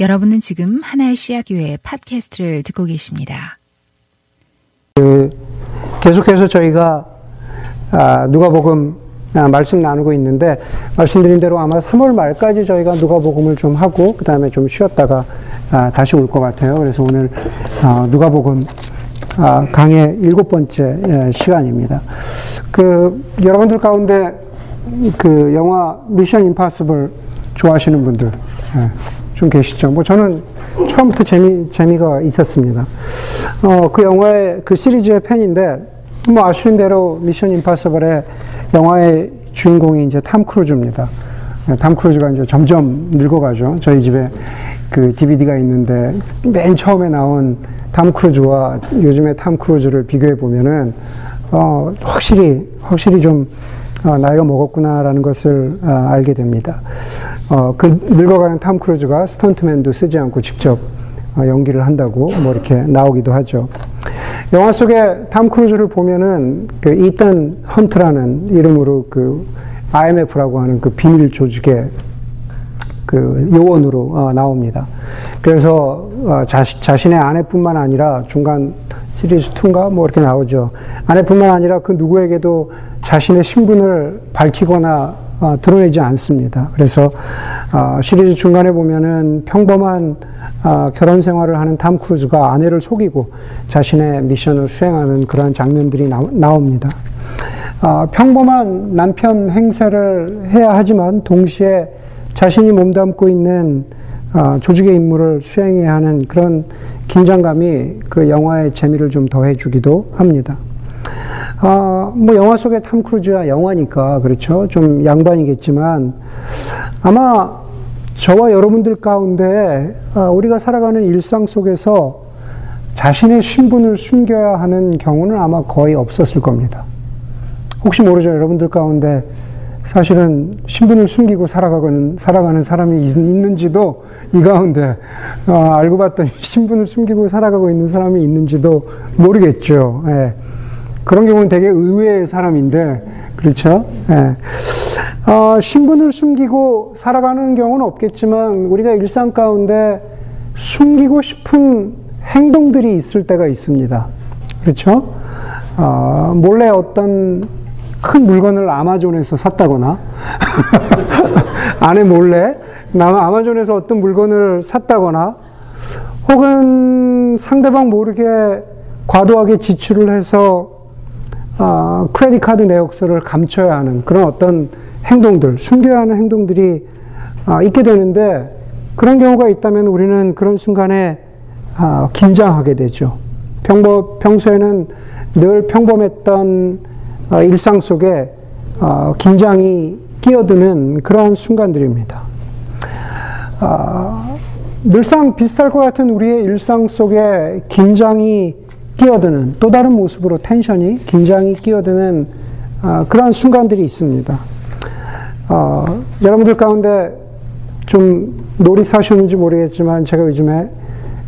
여러분은 지금 하나의 씨앗 교회 팟캐스트를 듣고 계십니다. 그 계속해서 저희가 아, 누가복음 아, 말씀 나누고 있는데 말씀드린 대로 아마 3월 말까지 저희가 누가복음을 좀 하고 그 다음에 좀 쉬었다가 아, 다시 올 것 같아요. 그래서 오늘 아, 누가복음 아, 강의 일곱 번째 예, 시간입니다. 그 여러분들 가운데 그 영화 미션 임파서블 좋아하시는 분들 예, 좀 계시죠? 뭐 저는 처음부터 재미 재미가 있었습니다. 어, 그 영화의 그 시리즈의 팬인데 뭐 아시는 대로 미션 임파서블의 영화의 주인공이 이제 탐 크루즈입니다. 예, 탐 크루즈가 이제 점점 늙어가죠. 저희 집에 그 DVD가 있는데 맨 처음에 나온 탐 크루즈와 요즘의 탐 크루즈를 비교해 보면은 어, 확실히 확실히 좀 어, 나이가 먹었구나라는 것을 어, 알게 됩니다. 어, 그 늙어가는 탐 크루즈가 스턴트맨도 쓰지 않고 직접 어, 연기를 한다고 뭐 이렇게 나오기도 하죠. 영화 속에 탐 크루즈를 보면은 그 이단 헌트라는 이름으로 그 IMF라고 하는 그 비밀 조직의 그 요원으로 어, 나옵니다. 그래서 어, 자시, 자신의 아내뿐만 아니라 중간 시리즈 2인가 뭐 이렇게 나오죠. 아내뿐만 아니라 그 누구에게도 자신의 신분을 밝히거나 어, 드러내지 않습니다. 그래서 어, 시리즈 중간에 보면은 평범한 어, 결혼 생활을 하는 탐 크루즈가 아내를 속이고 자신의 미션을 수행하는 그러한 장면들이 나, 나옵니다. 어, 평범한 남편 행세를 해야 하지만 동시에 자신이 몸담고 있는 어, 조직의 임무를 수행해야 하는 그런 긴장감이 그 영화의 재미를 좀 더해주기도 합니다. 어, 뭐 영화 속의 탐 크루즈야 영화니까 그렇죠. 좀 양반이겠지만 아마 저와 여러분들 가운데 어, 우리가 살아가는 일상 속에서 자신의 신분을 숨겨야 하는 경우는 아마 거의 없었을 겁니다. 혹시 모르죠. 여러분들 가운데 사실은 신분을 숨기고 살아가는, 살아가는 사람이 있, 는지도 이 가운데, 어, 알고 봤더니 신분을 숨기고 살아가고 있는 사람이 있는지도 모르겠죠. 예. 그런 경우는 되게 의외의 사람인데, 그렇죠? 예. 어, 신분을 숨기고 살아가는 경우는 없겠지만, 우리가 일상 가운데 숨기고 싶은 행동들이 있을 때가 있습니다. 그렇죠? 어, 몰래 어떤 큰 물건을 아마존에서 샀다거나, 아내 몰래 아마존에서 어떤 물건을 샀다거나, 혹은 상대방 모르게 과도하게 지출을 해서 어, 크레딧 카드 내역서를 감춰야 하는 그런 어떤 행동들, 숨겨야 하는 행동들이 어, 있게 되는데 그런 경우가 있다면 우리는 그런 순간에 어, 긴장하게 되죠. 평범, 평소에는 늘 평범했던 어, 일상 속에 어, 긴장이 끼어드는 그러한 순간들입니다. 어, 늘상 비슷할 것 같은 우리의 일상 속에 긴장이 끼어드는 또 다른 모습으로 텐션이 긴장이 끼어드는 그러한 순간들이 있습니다. 어, 여러분들 가운데 좀 놀이 사셨는지 모르겠지만 제가 요즘에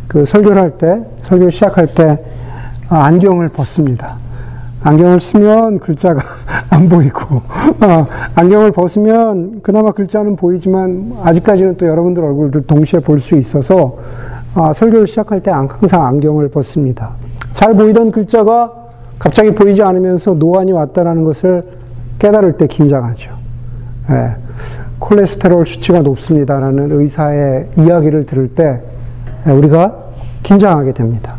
그 설교를 할 때, 설교 시작할 때 안경을 벗습니다. 안경을 쓰면 글자가 안 보이고, 어, 안경을 벗으면 그나마 글자는 보이지만 아직까지는 또 여러분들 얼굴도 동시에 볼 수 있어서 어, 설교를 시작할 때 항상 안경을 벗습니다. 잘 보이던 글자가 갑자기 보이지 않으면서 노안이 왔다라는 것을 깨달을 때 긴장하죠. 예, 콜레스테롤 수치가 높습니다라는 의사의 이야기를 들을 때 우리가 긴장하게 됩니다.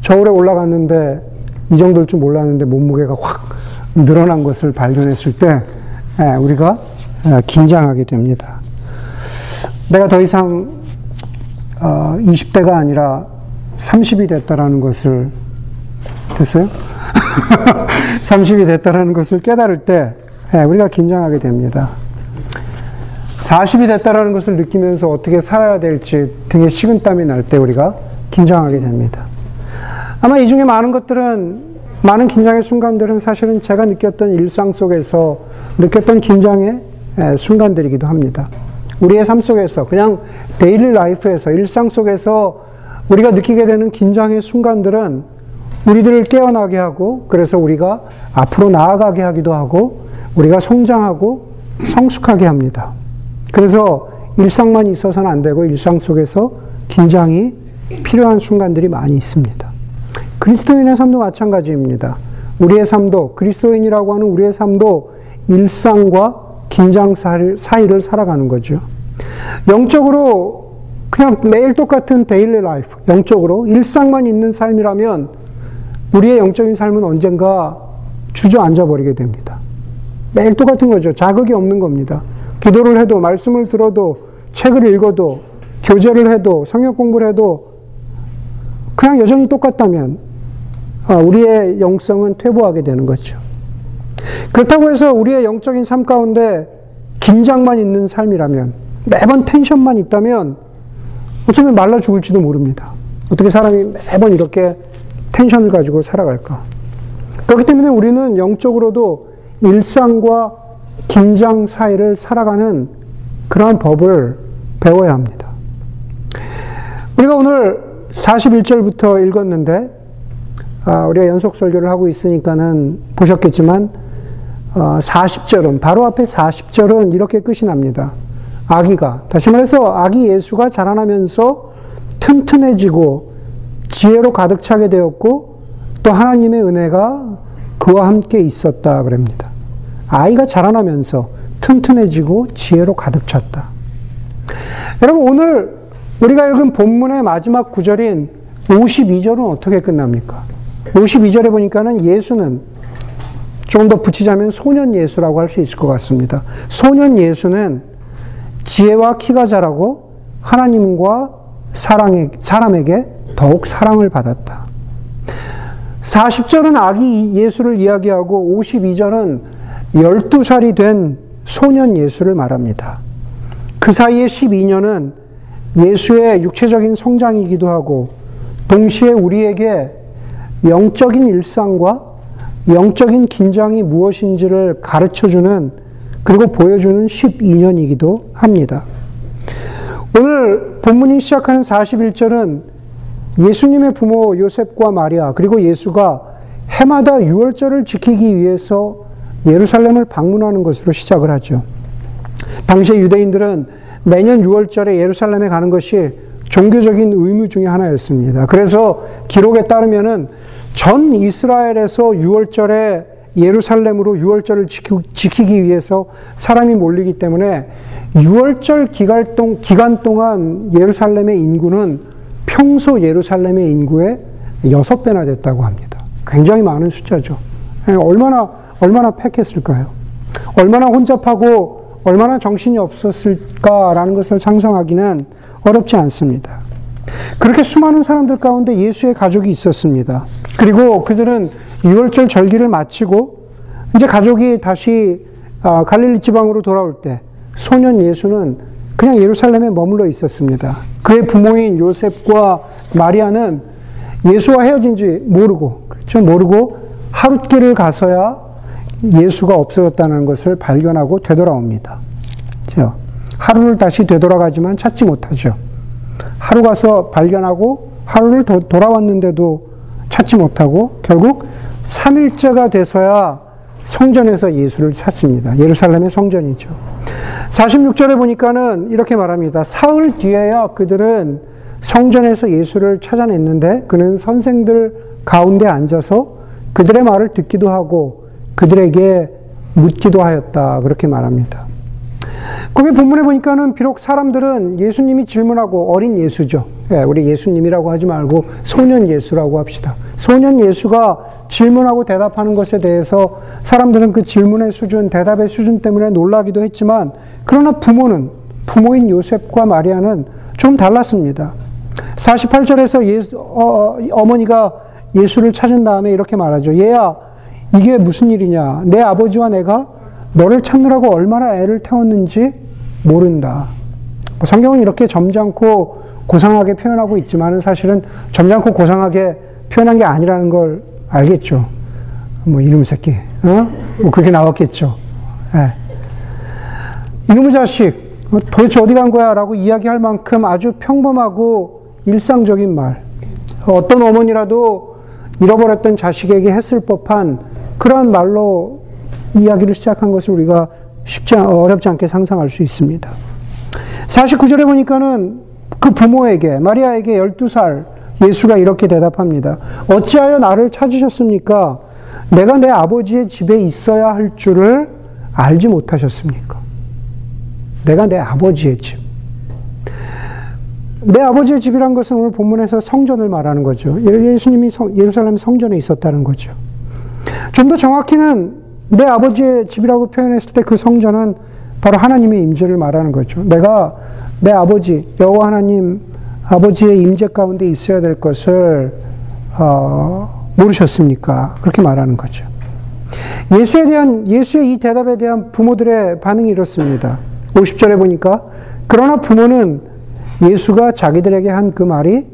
저울에 올라갔는데 이 정도일 줄 몰랐는데 몸무게가 확 늘어난 것을 발견했을 때 우리가 긴장하게 됩니다. 내가 더 이상 20대가 어, 아니라 30이 됐다라는 것을 됐어요? 30이 됐다라는 것을 깨달을 때 우리가 긴장하게 됩니다. 40이 됐다라는 것을 느끼면서 어떻게 살아야 될지 등에 식은땀이 날 때 우리가 긴장하게 됩니다. 아마 이 중에 많은 것들은 많은 긴장의 순간들은 사실은 제가 느꼈던 일상 속에서 느꼈던 긴장의 순간들이기도 합니다. 우리의 삶 속에서 그냥 daily life에서 일상 속에서 우리가 느끼게 되는 긴장의 순간들은 우리들을 깨어나게 하고 그래서 우리가 앞으로 나아가게 하기도 하고 우리가 성장하고 성숙하게 합니다. 그래서 일상만 있어서는 안 되고 일상 속에서 긴장이 필요한 순간들이 많이 있습니다. 그리스도인의 삶도 마찬가지입니다. 우리의 삶도 그리스도인이라고 하는 우리의 삶도 일상과 긴장 사이를 살아가는 거죠. 영적으로 그냥 매일 똑같은 daily life, 영적으로 일상만 있는 삶이라면 우리의 영적인 삶은 언젠가 주저앉아 버리게 됩니다. 매일 똑같은 거죠. 자극이 없는 겁니다. 기도를 해도, 말씀을 들어도, 책을 읽어도, 교제를 해도, 성경 공부를 해도, 그냥 여전히 똑같다면, 아, 우리의 영성은 퇴보하게 되는 거죠. 그렇다고 해서 우리의 영적인 삶 가운데 긴장만 있는 삶이라면, 매번 텐션만 있다면, 어쩌면 말라 죽을지도 모릅니다. 어떻게 사람이 매번 이렇게 텐션을 가지고 살아갈까? 그렇기 때문에 우리는 영적으로도 일상과 긴장 사이를 살아가는 그러한 법을 배워야 합니다. 우리가 오늘 41절부터 읽었는데, 아, 우리가 연속 설교를 하고 있으니까는 보셨겠지만, 어, 40절은, 바로 앞에 40절은 이렇게 끝이 납니다. 아기가, 다시 말해서 아기 예수가 자라나면서 튼튼해지고 지혜로 가득 차게 되었고, 또 하나님의 은혜가 그와 함께 있었다 그럽니다. 아이가 자라나면서 튼튼해지고 지혜로 가득 찼다. 여러분 오늘 우리가 읽은 본문의 마지막 구절인 52절은 어떻게 끝납니까? 52절에 보니까는 예수는 조금 더 붙이자면 소년 예수라고 할 수 있을 것 같습니다. 소년 예수는 지혜와 키가 자라고 하나님과 사랑에, 사람에게 더욱 사랑을 받았다. 40절은 아기 예수를 이야기하고 52절은 12살이 된 소년 예수를 말합니다. 그 사이에 12년은 예수의 육체적인 성장이기도 하고 동시에 우리에게 영적인 일상과 영적인 긴장이 무엇인지를 가르쳐 주는 그리고 보여주는 12년이기도 합니다. 오늘 본문이 시작하는 41절은 예수님의 부모 요셉과 마리아 그리고 예수가 해마다 유월절을 지키기 위해서 예루살렘을 방문하는 것으로 시작을 하죠. 당시의 유대인들은 매년 6월절에 예루살렘에 가는 것이 종교적인 의무 중의 하나였습니다. 그래서 기록에 따르면은 전 이스라엘에서 6월절에 예루살렘으로 6월절을 지키 기 위해서 사람이 몰리기 때문에 6월절 기간 동안 예루살렘의 인구는 평소 예루살렘의 인구의 6배나 됐다고 합니다. 굉장히 많은 숫자죠. 예, 얼마나, 얼마나 팩했을까요? 얼마나 혼잡하고 얼마나 정신이 없었을까라는 것을 상상하기는 어렵지 않습니다. 그렇게 수많은 사람들 가운데 예수의 가족이 있었습니다. 그리고 그들은 6월절 절기를 마치고 이제 가족이 다시 아, 갈릴리 지방으로 돌아올 때 소년 예수는 그냥 예루살렘에 머물러 있었습니다. 그의 부모인 요셉과 마리아는 예수와 헤어진 지 모르고, 그렇죠? 모르고 하룻길을 가서야 예수가 없어졌다는 것을 발견하고 되돌아옵니다. 그렇죠? 하루를 다시 되돌아가지만 찾지 못하죠. 하루 가서 발견하고 하루를 더 돌아왔는데도 찾지 못하고 결국 3일째가 돼서야 성전에서 예수를 찾습니다. 예루살렘의 성전이죠. 46절에 보니까는 이렇게 말합니다. 사흘 뒤에야 그들은 성전에서 예수를 찾아냈는데 그는 선생들 가운데 앉아서 그들의 말을 듣기도 하고 그들에게 묻기도 하였다. 그렇게 말합니다. 거기 본문에 보니까는 비록 사람들은 예수님이 질문하고 어린 예수죠. 예, 우리 예수님이라고 하지 말고 소년 예수라고 합시다. 소년 예수가 질문하고 대답하는 것에 대해서 사람들은 그 질문의 수준, 대답의 수준 때문에 놀라기도 했지만, 그러나 부모는, 부모인 요셉과 마리아는 좀 달랐습니다. 48절에서 예수, 어, 어머니가 예수를 찾은 다음에 이렇게 말하죠. 얘야, 이게 무슨 일이냐. 내 아버지와 내가 너를 찾느라고 얼마나 애를 태웠는지 모른다. 뭐 성경은 이렇게 점잖고 고상하게 표현하고 있지만 사실은 점잖고 고상하게 표현한 게 아니라는 걸 알겠죠. 뭐 이놈 새끼, 어? 뭐 그렇게 나왔겠죠. 예. 이놈의 자식, 어, 도대체 어디 간 거야? 라고 이야기할 만큼 아주 평범하고 일상적인 말. 어떤 어머니라도 잃어버렸던 자식에게 했을 법한 그러한 말로 이야기를 시작한 것을 우리가 쉽지, 어렵지 않게 상상할 수 있습니다. 49절에 보니까는 그 부모에게, 마리아에게 12살 예수가 이렇게 대답합니다. 어찌하여 나를 찾으셨습니까? 내가 내 아버지의 집에 있어야 할 줄을 알지 못하셨습니까? 내가 내 아버지의 집. 내 아버지의 집이란 것은 오늘 본문에서 성전을 말하는 거죠. 예수님이 성, 예루살렘 성전에 있었다는 거죠. 좀 더 정확히는 내 아버지의 집이라고 표현했을 때 그 성전은 바로 하나님의 임재를 말하는 거죠. 내가 내 아버지 여호와 하나님 아버지의 임재 가운데 있어야 될 것을 어, 모르셨습니까? 그렇게 말하는 거죠. 예수에 대한 예수의 이 대답에 대한 부모들의 반응이 이렇습니다. 50절에 보니까 그러나 부모는 예수가 자기들에게 한 그 말이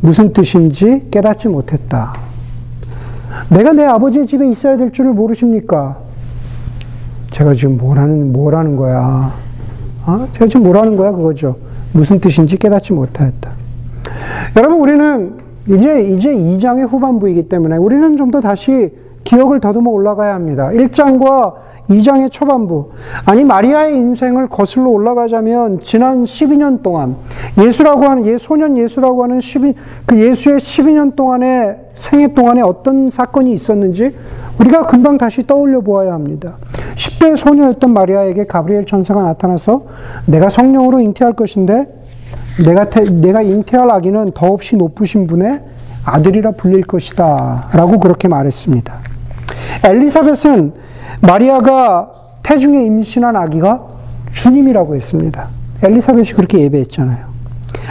무슨 뜻인지 깨닫지 못했다. 내가 내 아버지의 집에 있어야 될 줄을 모르십니까? 제가 지금 뭐라는, 뭐라는 거야? 어? 제가 지금 뭐라는 거야? 그거죠. 무슨 뜻인지 깨닫지 못하였다. 여러분, 우리는 이제, 이제 2장의 후반부이기 때문에 우리는 좀 더 다시 기억을 더듬어 올라가야 합니다. 1장과 2장의 초반부. 아니, 마리아의 인생을 거슬러 올라가자면 지난 12년 동안 예수라고 하는, 예, 소년 예수라고 하는 12, 그 예수의 12년 동안의 생애 동안에 어떤 사건이 있었는지 우리가 금방 다시 떠올려 보아야 합니다. 10대 소녀였던 마리아에게 가브리엘 천사가 나타나서 내가 성령으로 잉태할 것인데 내가, 태, 내가 잉태할 아기는 더없이 높으신 분의 아들이라 불릴 것이다. 라고 그렇게 말했습니다. 엘리사벳은 마리아가 태중에 임신한 아기가 주님이라고 했습니다. 엘리사벳이 그렇게 예배했잖아요.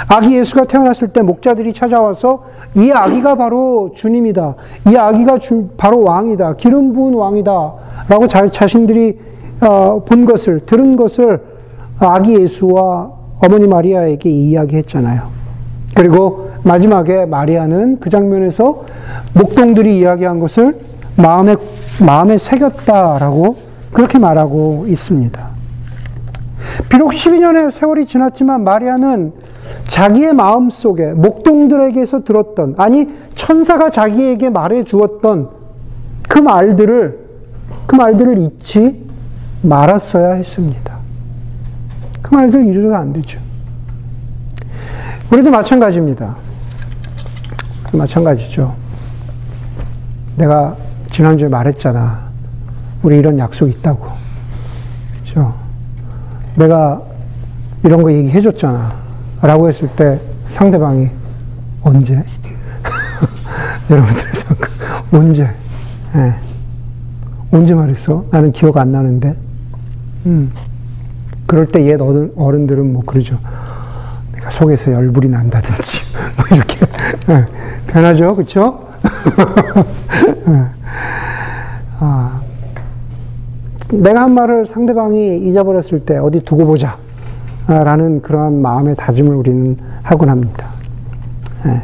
아기 예수가 태어났을 때 목자들이 찾아와서 이 아기가 바로 주님이다. 이 아기가 주, 바로 왕이다. 기름 부은 왕이다. 라고 자, 자신들이 어, 본 것을, 들은 것을 아기 예수와 어머니 마리아에게 이야기했잖아요. 그리고 마지막에 마리아는 그 장면에서 목동들이 이야기한 것을 마음에, 마음에 새겼다라고 그렇게 말하고 있습니다. 비록 12년의 세월이 지났지만 마리아는 자기의 마음 속에 목동들에게서 들었던, 아니, 천사가 자기에게 말해 주었던 그 말들을, 그 말들을 잊지 말았어야 했습니다. 그 말들 잊어서는 안 되죠. 우리도 마찬가지입니다. 마찬가지죠. 내가 지난주에 말했잖아. 우리 이런 약속 있다고. 그죠? 내가 이런 거 얘기해 줬잖아. 라고 했을 때 상대방이 언제? 여러분들 잠깐 언제? 네. 언제 말했어? 나는 기억 안 나는데. 음. 그럴 때 옛 어른들은 뭐 그러죠. 내가 속에서 열불이 난다든지 뭐 이렇게 네. 변하죠, 그렇죠? 아, 내가 한 말을 상대방이 잊어버렸을 때 어디 두고 보자. 라는 그러한 마음의 다짐을 우리는 하곤 합니다. 예,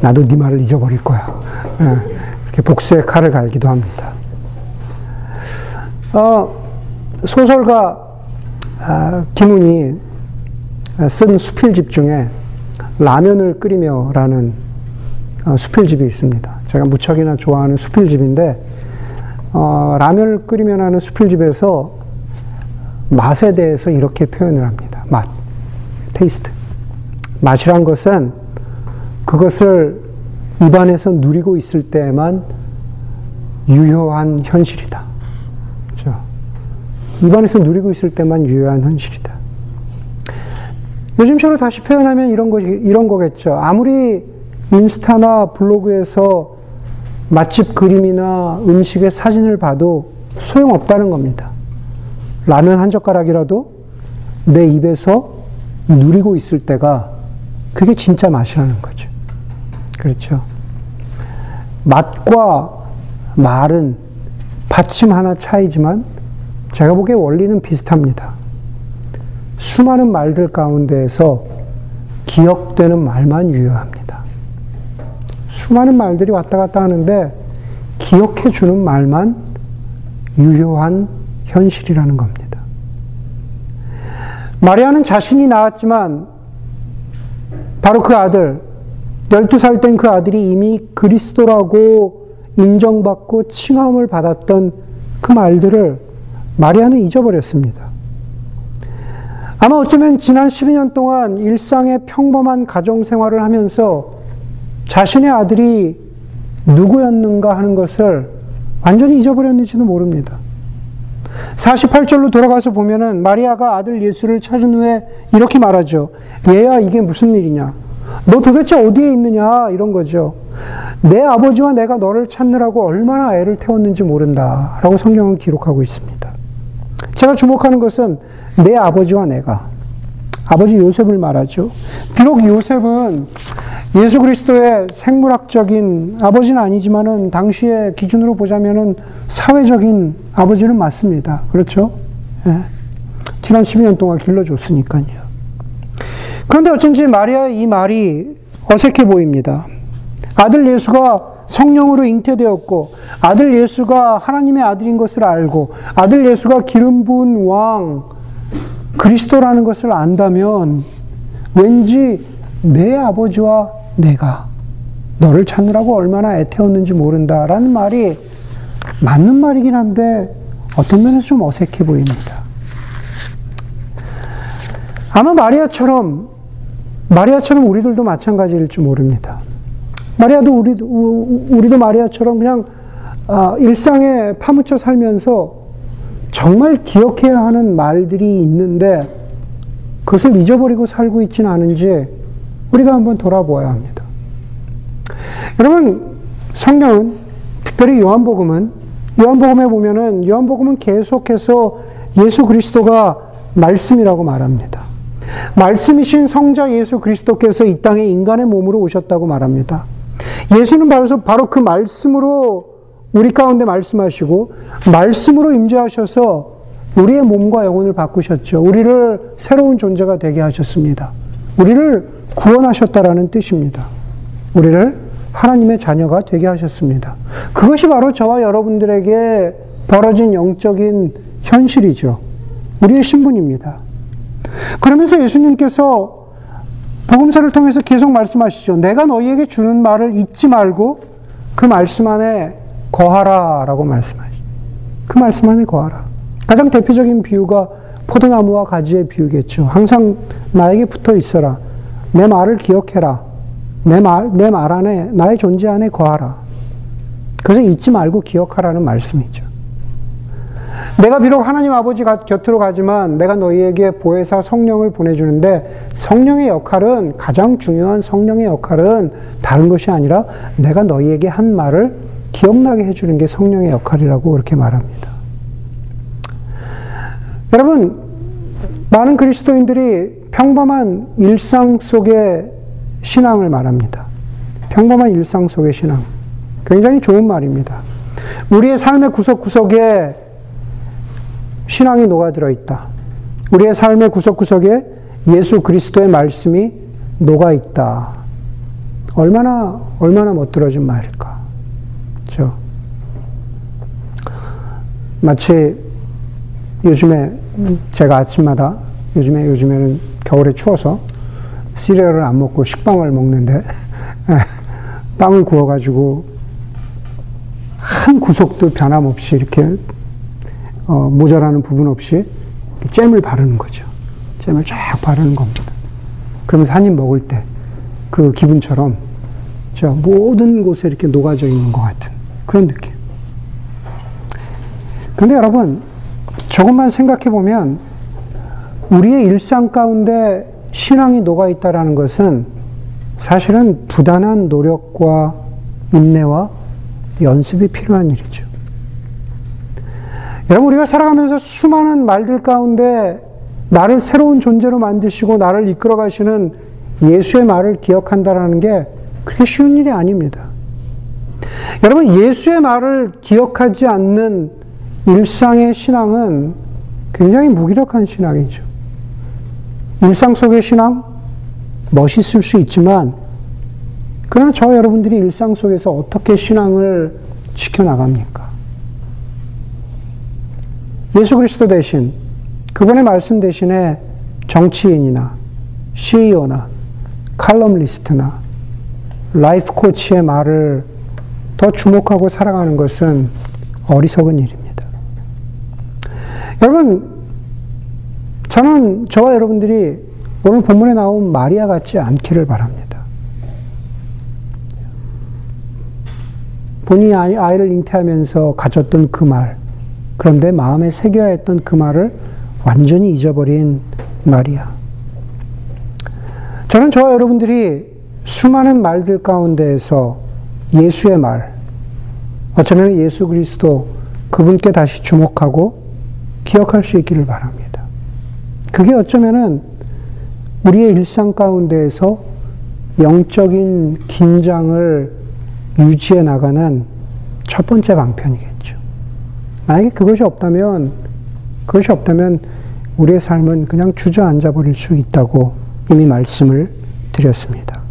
나도 네 말을 잊어버릴 거야. 예, 이렇게 복수의 칼을 갈기도 합니다. 어, 소설가 아, 김훈이 쓴 수필집 중에 라면을 끓이며라는 어, 수필집이 있습니다. 제가 무척이나 좋아하는 수필집인데 어, 라면을 끓이며라는 수필집에서 맛에 대해서 이렇게 표현을 합니다. 맛, 테이스트. 맛이란 것은 그것을 입안에서 누리고 있을 때에만 유효한 현실이다. 그렇죠? 입안에서 누리고 있을 때만 유효한 현실이다. 요즘처럼 다시 표현하면 이런 거 이런 거겠죠. 아무리 인스타나 블로그에서 맛집 그림이나 음식의 사진을 봐도 소용없다는 겁니다. 라면 한 젓가락이라도 내 입에서 누리고 있을 때가 그게 진짜 맛이라는 거죠. 그렇죠. 맛과 말은 받침 하나 차이지만 제가 보기에 원리는 비슷합니다. 수많은 말들 가운데에서 기억되는 말만 유효합니다. 수많은 말들이 왔다 갔다 하는데 기억해 주는 말만 유효한 현실이라는 겁니다. 마리아는 자신이 낳았지만 바로 그 아들, 12살 된그 아들이 이미 그리스도라고 인정받고 칭함을 받았던 그 말들을 마리아는 잊어버렸습니다. 아마 어쩌면 지난 12년 동안 일상의 평범한 가정 생활을 하면서 자신의 아들이 누구였는가 하는 것을 완전히 잊어버렸는지도 모릅니다. 48절로 돌아가서 보면은 마리아가 아들 예수를 찾은 후에 이렇게 말하죠. 얘야, 이게 무슨 일이냐? 너 도대체 어디에 있느냐? 이런 거죠. 내 아버지와 내가 너를 찾느라고 얼마나 애를 태웠는지 모른다. 라고 성경은 기록하고 있습니다. 제가 주목하는 것은 내 아버지와 내가. 아버지 요셉을 말하죠. 비록 요셉은 예수 그리스도의 생물학적인 아버지는 아니지만은 당시의 기준으로 보자면은 사회적인 아버지는 맞습니다. 그렇죠? 예. 지난 12년 동안 길러줬으니까요. 그런데 어쩐지 마리아의 이 말이 어색해 보입니다. 아들 예수가 성령으로 잉태되었고, 아들 예수가 하나님의 아들인 것을 알고, 아들 예수가 기름 부은 왕, 그리스도라는 것을 안다면, 왠지 내 아버지와 내가 너를 찾느라고 얼마나 애태웠는지 모른다라는 말이 맞는 말이긴 한데 어떤 면에서 좀 어색해 보입니다. 아마 마리아처럼 마리아처럼 우리들도 마찬가지일 줄 모릅니다. 마리아도 우리 우리도 마리아처럼 그냥 아, 일상에 파묻혀 살면서 정말 기억해야 하는 말들이 있는데 그것을 잊어버리고 살고 있지는 않은지 우리가 한번 돌아보아야 합니다. 여러분, 성경은, 특별히 요한복음은, 요한복음에 보면은, 요한복음은 계속해서 예수 그리스도가 말씀이라고 말합니다. 말씀이신 성자 예수 그리스도께서 이 땅에 인간의 몸으로 오셨다고 말합니다. 예수는 바로, 바로 그 말씀으로 우리 가운데 말씀하시고, 말씀으로 임재하셔서 우리의 몸과 영혼을 바꾸셨죠. 우리를 새로운 존재가 되게 하셨습니다. 우리를 구원하셨다라는 뜻입니다. 우리를 하나님의 자녀가 되게 하셨습니다. 그것이 바로 저와 여러분들에게 벌어진 영적인 현실이죠. 우리의 신분입니다. 그러면서 예수님께서 복음서를 통해서 계속 말씀하시죠. 내가 너희에게 주는 말을 잊지 말고 그 말씀 안에 거하라라고 말씀하시죠. 그 말씀 안에 거하라. 가장 대표적인 비유가 포도나무와 가지의 비유겠죠. 항상 나에게 붙어 있어라. 내 말을 기억해라. 내 말, 내 말 안에, 나의 존재 안에 거하라. 그래서 잊지 말고 기억하라는 말씀이죠. 내가 비록 하나님 아버지 곁으로 가지만 내가 너희에게 보혜사 성령을 보내주는데 성령의 역할은 가장 중요한 성령의 역할은 다른 것이 아니라 내가 너희에게 한 말을 기억나게 해주는 게 성령의 역할이라고 그렇게 말합니다. 여러분, 많은 그리스도인들이 평범한 일상 속의 신앙을 말합니다. 평범한 일상 속의 신앙. 굉장히 좋은 말입니다. 우리의 삶의 구석구석에 신앙이 녹아들어 있다. 우리의 삶의 구석구석에 예수 그리스도의 말씀이 녹아 있다. 얼마나, 얼마나 멋들어진 말일까. 그죠? 마치 요즘에 제가 아침마다 요즘에, 요즘에는 겨울에 추워서 시리얼을 안 먹고 식빵을 먹는데 빵을 구워가지고 한 구석도 변함없이 이렇게 어, 모자라는 부분 없이 잼을 바르는 거죠. 잼을 쫙 바르는 겁니다. 그러면서 한 입 먹을 때 그 기분처럼 저 모든 곳에 이렇게 녹아져 있는 것 같은 그런 느낌. 근데 여러분, 조금만 생각해 보면 우리의 일상 가운데 신앙이 녹아 있다라는 것은 사실은 부단한 노력과 인내와 연습이 필요한 일이죠. 여러분, 우리가 살아가면서 수많은 말들 가운데 나를 새로운 존재로 만드시고 나를 이끌어 가시는 예수의 말을 기억한다라는 게 그렇게 쉬운 일이 아닙니다. 여러분, 예수의 말을 기억하지 않는 일상의 신앙은 굉장히 무기력한 신앙이죠. 일상 속의 신앙 멋있을 수 있지만 그러나 저 여러분들이 일상 속에서 어떻게 신앙을 지켜나갑니까? 예수 그리스도 대신 그분의 말씀 대신에 정치인이나 CEO나 칼럼리스트나 라이프 코치의 말을 더 주목하고 살아가는 것은 어리석은 일입니다. 여러분, 저는 저와 여러분들이 오늘 본문에 나온 마리아 같지 않기를 바랍니다. 본인이 아이를 잉태하면서 가졌던 그 말, 그런데 마음에 새겨야 했던 그 말을 완전히 잊어버린 마리아. 저는 저와 여러분들이 수많은 말들 가운데에서 예수의 말, 어쩌면 예수 그리스도 그분께 다시 주목하고 기억할 수 있기를 바랍니다. 그게 어쩌면은 우리의 일상 가운데에서 영적인 긴장을 유지해 나가는 첫 번째 방편이겠죠. 만약에 그것이 없다면, 그것이 없다면 우리의 삶은 그냥 주저앉아 버릴 수 있다고 이미 말씀을 드렸습니다.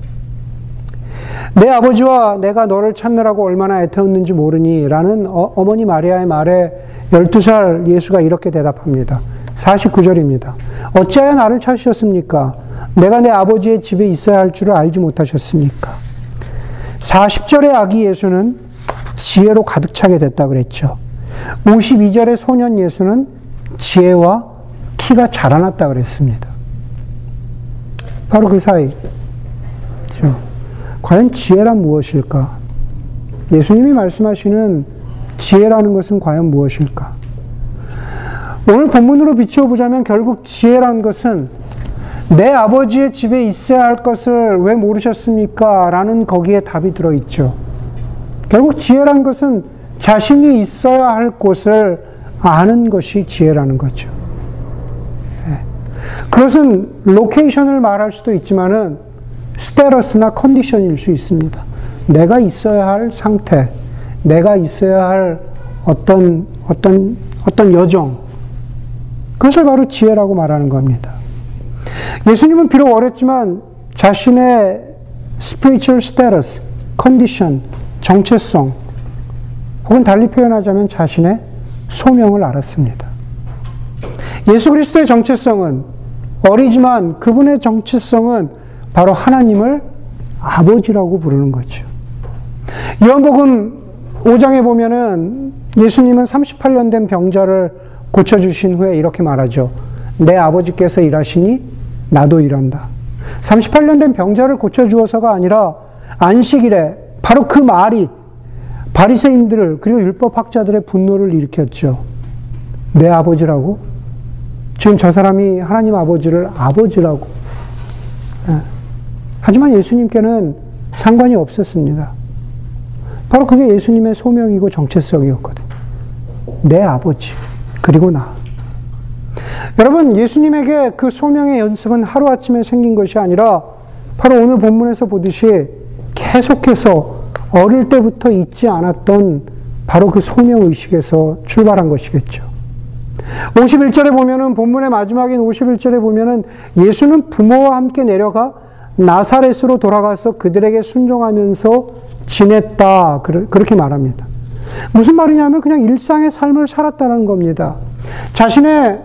내 아버지와 내가 너를 찾느라고 얼마나 애태웠는지 모르니 라는 어, 머니 마리아의 말에 12살 예수가 이렇게 대답합니다. 49절입니다. 어찌하여 나를 찾으셨습니까? 내가 내 아버지의 집에 있어야 할 줄을 알지 못하셨습니까? 40절의 아기 예수는 지혜로 가득 차게 됐다 그랬죠. 52절의 소년 예수는 지혜와 키가 자라났다 그랬습니다. 바로 그 사이. 그렇죠? 과연 지혜란 무엇일까? 예수님이 말씀하시는 지혜라는 것은 과연 무엇일까? 오늘 본문으로 비추어 보자면 결국 지혜란 것은 내 아버지의 집에 있어야 할 것을 왜 모르셨습니까? 라는 거기에 답이 들어있죠. 결국 지혜란 것은 자신이 있어야 할 곳을 아는 것이 지혜라는 거죠. 예. 그것은 location을 말할 수도 있지만은 스테러스나 컨디션일 수 있습니다. 내가 있어야 할 상태, 내가 있어야 할 어떤, 어떤, 어떤 여정, 그것을 바로 지혜라고 말하는 겁니다. 예수님은 비록 어렸지만 자신의 spiritual status, 컨디션, 정체성, 혹은 달리 표현하자면 자신의 소명을 알았습니다. 예수 그리스도의 정체성은 어리지만 그분의 정체성은 바로 하나님을 아버지라고 부르는 거죠. 요한복음 5장에 보면은 예수님은 38년 된 병자를 고쳐주신 후에 이렇게 말하죠. 내 아버지께서 일하시니 나도 일한다. 38년 된 병자를 고쳐주어서가 아니라 안식일에 바로 그 말이 바리새인들을 그리고 율법학자들의 분노를 일으켰죠. 내 아버지라고? 지금 저 사람이 하나님 아버지를 아버지라고. 예. 하지만 예수님께는 상관이 없었습니다. 바로 그게 예수님의 소명이고 정체성이었거든. 내 아버지, 그리고 나. 여러분, 예수님에게 그 소명의 연습은 하루아침에 생긴 것이 아니라 바로 오늘 본문에서 보듯이 계속해서 어릴 때부터 잊지 않았던 바로 그 소명의식에서 출발한 것이겠죠. 51절에 보면은 본문의 마지막인 51절에 보면은 예수는 부모와 함께 내려가 나사렛으로 돌아가서 그들에게 순종하면서 지냈다. 그렇게 말합니다. 무슨 말이냐면 그냥 일상의 삶을 살았다는 겁니다. 자신의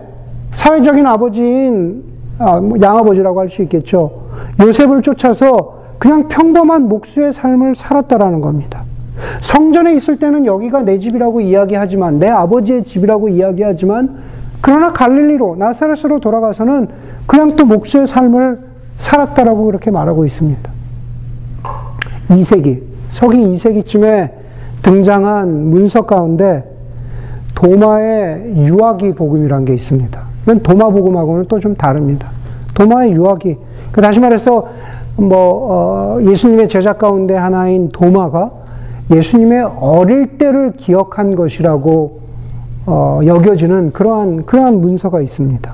사회적인 아버지인 아, 뭐 양아버지라고 할 수 있겠죠. 요셉을 쫓아서 그냥 평범한 목수의 삶을 살았다라는 겁니다. 성전에 있을 때는 여기가 내 집이라고 이야기하지만 내 아버지의 집이라고 이야기하지만 그러나 갈릴리로 나사렛으로 돌아가서는 그냥 또 목수의 삶을 살았다라고 그렇게 말하고 있습니다. 2세기, 서기 2세기쯤에 등장한 문서 가운데 도마의 유아기 복음이라는 게 있습니다. 이건 도마 복음하고는 또 좀 다릅니다. 도마의 유아기. 그 다시 말해서 뭐 어, 예수님의 제자 가운데 하나인 도마가 예수님의 어릴 때를 기억한 것이라고 어, 여겨지는 그러한 그러한 문서가 있습니다.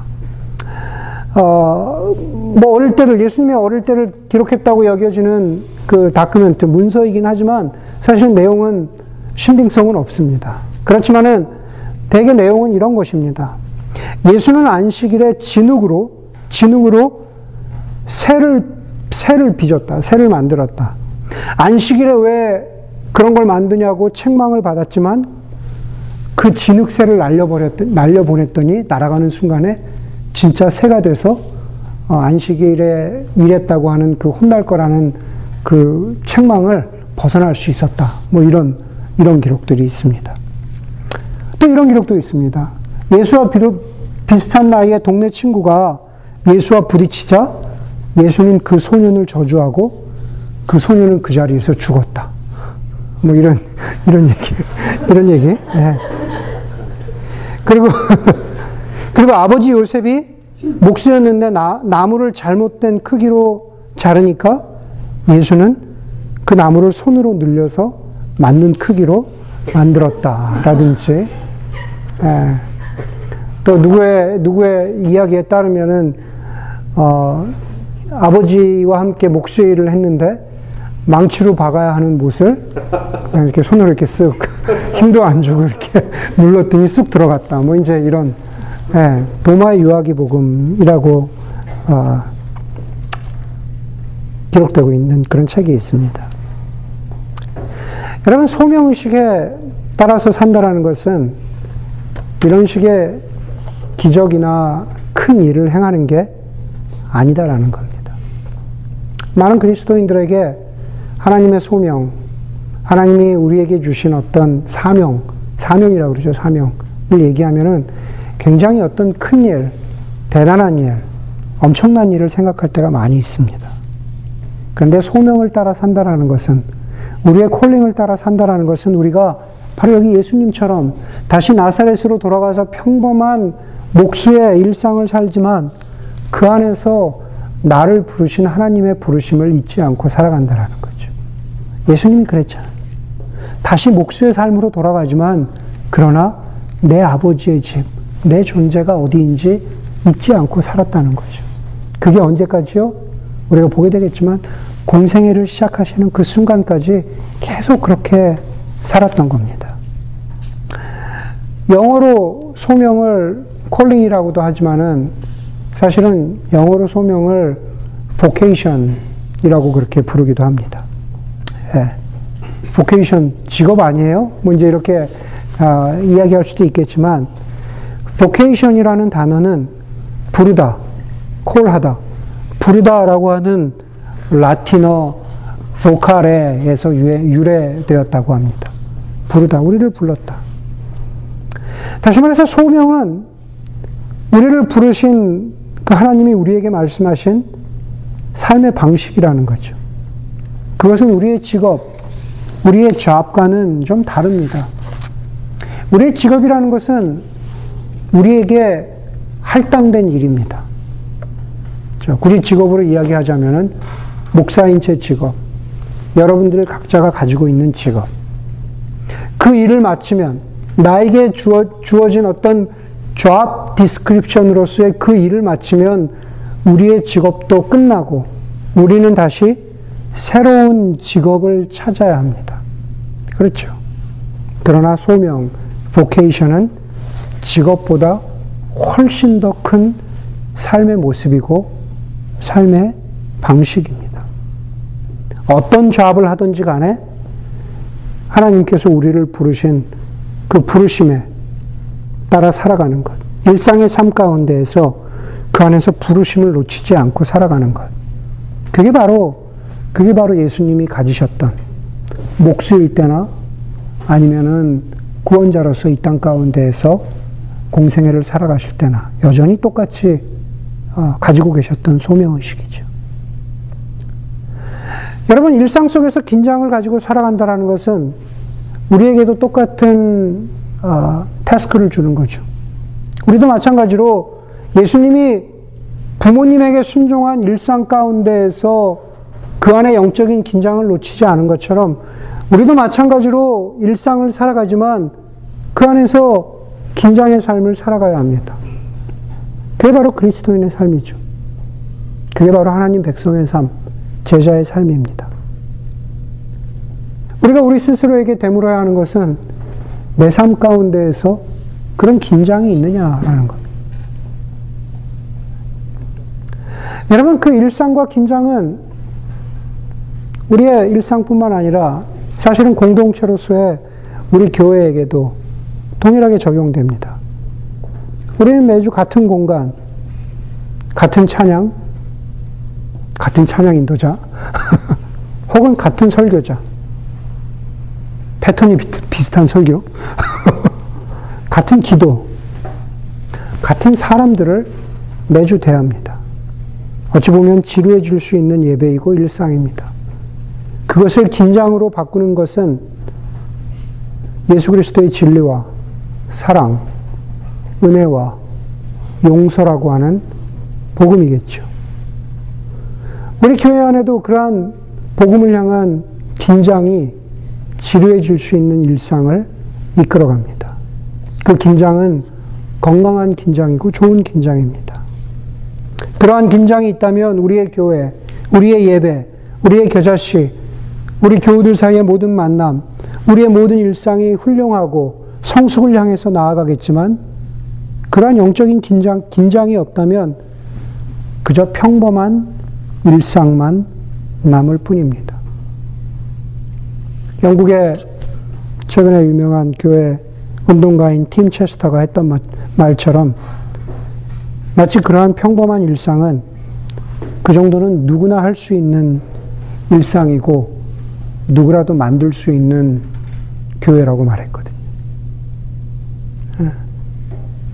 어, 뭐 어릴 때를 예수님의 어릴 때를 기록했다고 여겨지는 그 다큐멘트 문서이긴 하지만 사실 내용은 신빙성은 없습니다. 그렇지만은 대개 내용은 이런 것입니다. 예수는 안식일에 진흙으로 진흙으로 새를 새를 빚었다. 새를 만들었다. 안식일에 왜 그런 걸 만드냐고 책망을 받았지만 그 진흙새를 날려버렸 날려보냈더니 날아가는 순간에 진짜 새가 돼서 어, 안식일에 일했다고 하는 그 혼날 거라는 그 책망을 벗어날 수 있었다. 뭐 이런 이런 기록들이 있습니다. 또 이런 기록도 있습니다. 예수와 비슷한 나이의 동네 친구가 예수와 부딪히자 예수는 그 소년을 저주하고 그 소년은 그 자리에서 죽었다. 뭐 이런 이런 얘기 이런 얘기. 네. 그리고 그리고 아버지 요셉이 목수였는데 나, 나무를 잘못된 크기로 자르니까 예수는 그 나무를 손으로 늘려서 맞는 크기로 만들었다라든지 예. 또 누구의 누구의 이야기에 따르면은 어, 아버지와 함께 목수의 일을 했는데 망치로 박아야 하는 못을 이렇게 손으로 이렇게 쓱 힘도 안 주고 이렇게 눌렀더니 쑥 들어갔다. 뭐 이제 이런 예, 도마의 유아기 복음이라고 어, 기록되고 있는 그런 책이 있습니다. 여러분 소명의식에 따라서 산다라는 것은 이런 식의 기적이나 큰 일을 행하는 게 아니다라는 겁니다. 많은 그리스도인들에게 하나님의 소명, 하나님이 우리에게 주신 어떤 사명, 사명이라고 그러죠, 사명을 얘기하면은 굉장히 어떤 큰 일, 대단한 일, 엄청난 일을 생각할 때가 많이 있습니다. 그런데 소명을 따라 산다라는 것은 우리의 콜링을 따라 산다라는 것은 우리가 바로 여기 예수님처럼 다시 나사렛으로 돌아가서 평범한 목수의 일상을 살지만 그 안에서 나를 부르신 하나님의 부르심을 잊지 않고 살아간다라는 거죠. 예수님이 그랬잖아요. 다시 목수의 삶으로 돌아가지만 그러나 내 아버지의 집, 내 존재가 어디인지 잊지 않고 살았다는 거죠. 그게 언제까지요? 우리가 보게 되겠지만 공생애를 시작하시는 그 순간까지 계속 그렇게 살았던 겁니다. 영어로 소명을 콜링이라고도 하지만은 사실은 영어로 소명을 vocation이라고 그렇게 부르기도 합니다. 예. vocation 직업 아니에요? 뭐 이제 이렇게 아, 이야기할 수도 있겠지만 vocation이라는 단어는 부르다, 콜하다, 부르다라고 하는 라틴어 보카레에서 유래되었다고 합니다. 부르다, 우리를 불렀다. 다시 말해서 소명은 우리를 부르신 그 하나님이 우리에게 말씀하신 삶의 방식이라는 거죠. 그것은 우리의 직업, 우리의 잡과는 좀 다릅니다. 우리의 직업이라는 것은 우리에게 할당된 일입니다. 우리 직업으로 이야기하자면은 목사인 제 직업, 여러분들 각자가 가지고 있는 직업. 그 일을 마치면 나에게 주어, 주어진 어떤 job description으로서의 그 일을 마치면 우리의 직업도 끝나고 우리는 다시 새로운 직업을 찾아야 합니다. 그렇죠. 그러나 소명, vocation은 직업보다 훨씬 더 큰 삶의 모습이고 삶의 방식입니다. 어떤 잡을 하든지 간에 하나님께서 우리를 부르신 그 부르심에 따라 살아가는 것. 일상의 삶 가운데에서 그 안에서 부르심을 놓치지 않고 살아가는 것. 그게 바로, 그게 바로 예수님이 가지셨던 목수일 때나 아니면은 구원자로서 이 땅 가운데에서 공생애를 살아가실 때나 여전히 똑같이 어, 가지고 계셨던 소명의식이죠. 여러분, 일상 속에서 긴장을 가지고 살아간다는 것은 우리에게도 똑같은 어, 태스크를 주는 거죠. 우리도 마찬가지로 예수님이 부모님에게 순종한 일상 가운데에서 그 안에 영적인 긴장을 놓치지 않은 것처럼 우리도 마찬가지로 일상을 살아가지만 그 안에서 긴장의 삶을 살아가야 합니다. 그게 바로 그리스도인의 삶이죠. 그게 바로 하나님 백성의 삶, 제자의 삶입니다. 우리가 우리 스스로에게 되물어야 하는 것은 내 삶 가운데에서 그런 긴장이 있느냐라는 것. 여러분, 그 일상과 긴장은 우리의 일상뿐만 아니라 사실은 공동체로서의 우리 교회에게도 동일하게 적용됩니다. 우리는 매주 같은 공간, 같은 찬양, 같은 찬양 인도자, 혹은 같은 설교자, 패턴이 비슷한 설교, 같은 기도, 같은 사람들을 매주 대합니다. 어찌 보면 지루해질 수 있는 예배이고 일상입니다. 그것을 긴장으로 바꾸는 것은 예수 그리스도의 진리와 사랑, 은혜와 용서라고 하는 복음이겠죠. 우리 교회 안에도 그러한 복음을 향한 긴장이 지루해질 수 있는 일상을 이끌어갑니다. 그 긴장은 건강한 긴장이고 좋은 긴장입니다. 그러한 긴장이 있다면 우리의 교회, 우리의 예배, 우리의 겨자씨, 우리 교우들 사이의 모든 만남, 우리의 모든 일상이 훌륭하고 성숙을 향해서 나아가겠지만 그러한 영적인 긴장, 긴장이 없다면 그저 평범한 일상만 남을 뿐입니다. 영국의 최근에 유명한 교회 운동가인 팀 체스터가 했던 말처럼 마치 그러한 평범한 일상은 그 정도는 누구나 할 수 있는 일상이고 누구라도 만들 수 있는 교회라고 말했거든요.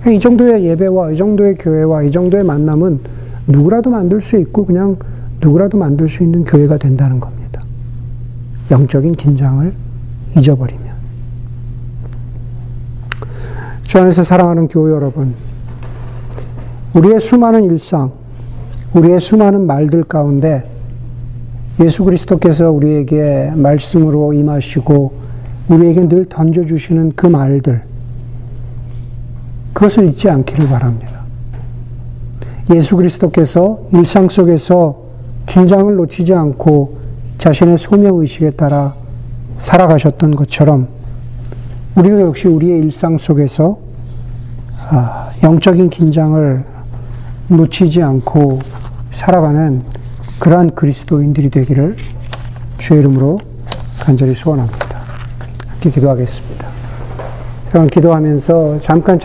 이 정도의 예배와 이 정도의 교회와 이 정도의 만남은 누구라도 만들 수 있고 그냥 누구라도 만들 수 있는 교회가 된다는 겁니다. 영적인 긴장을 잊어버리면. 주 안에서 사랑하는 교회 여러분, 우리의 수많은 일상, 우리의 수많은 말들 가운데 예수 그리스도께서 우리에게 말씀으로 임하시고 우리에게 늘 던져주시는 그 말들, 그것을 잊지 않기를 바랍니다. 예수 그리스도께서 일상 속에서 긴장을 놓치지 않고 자신의 소명의식에 따라 살아가셨던 것처럼 우리가 역시 우리의 일상 속에서 아, 영적인 긴장을 놓치지 않고 살아가는 그러한 그리스도인들이 되기를 주의 이름으로 간절히 소원합니다. 함께 기도하겠습니다. 기도하면서 잠깐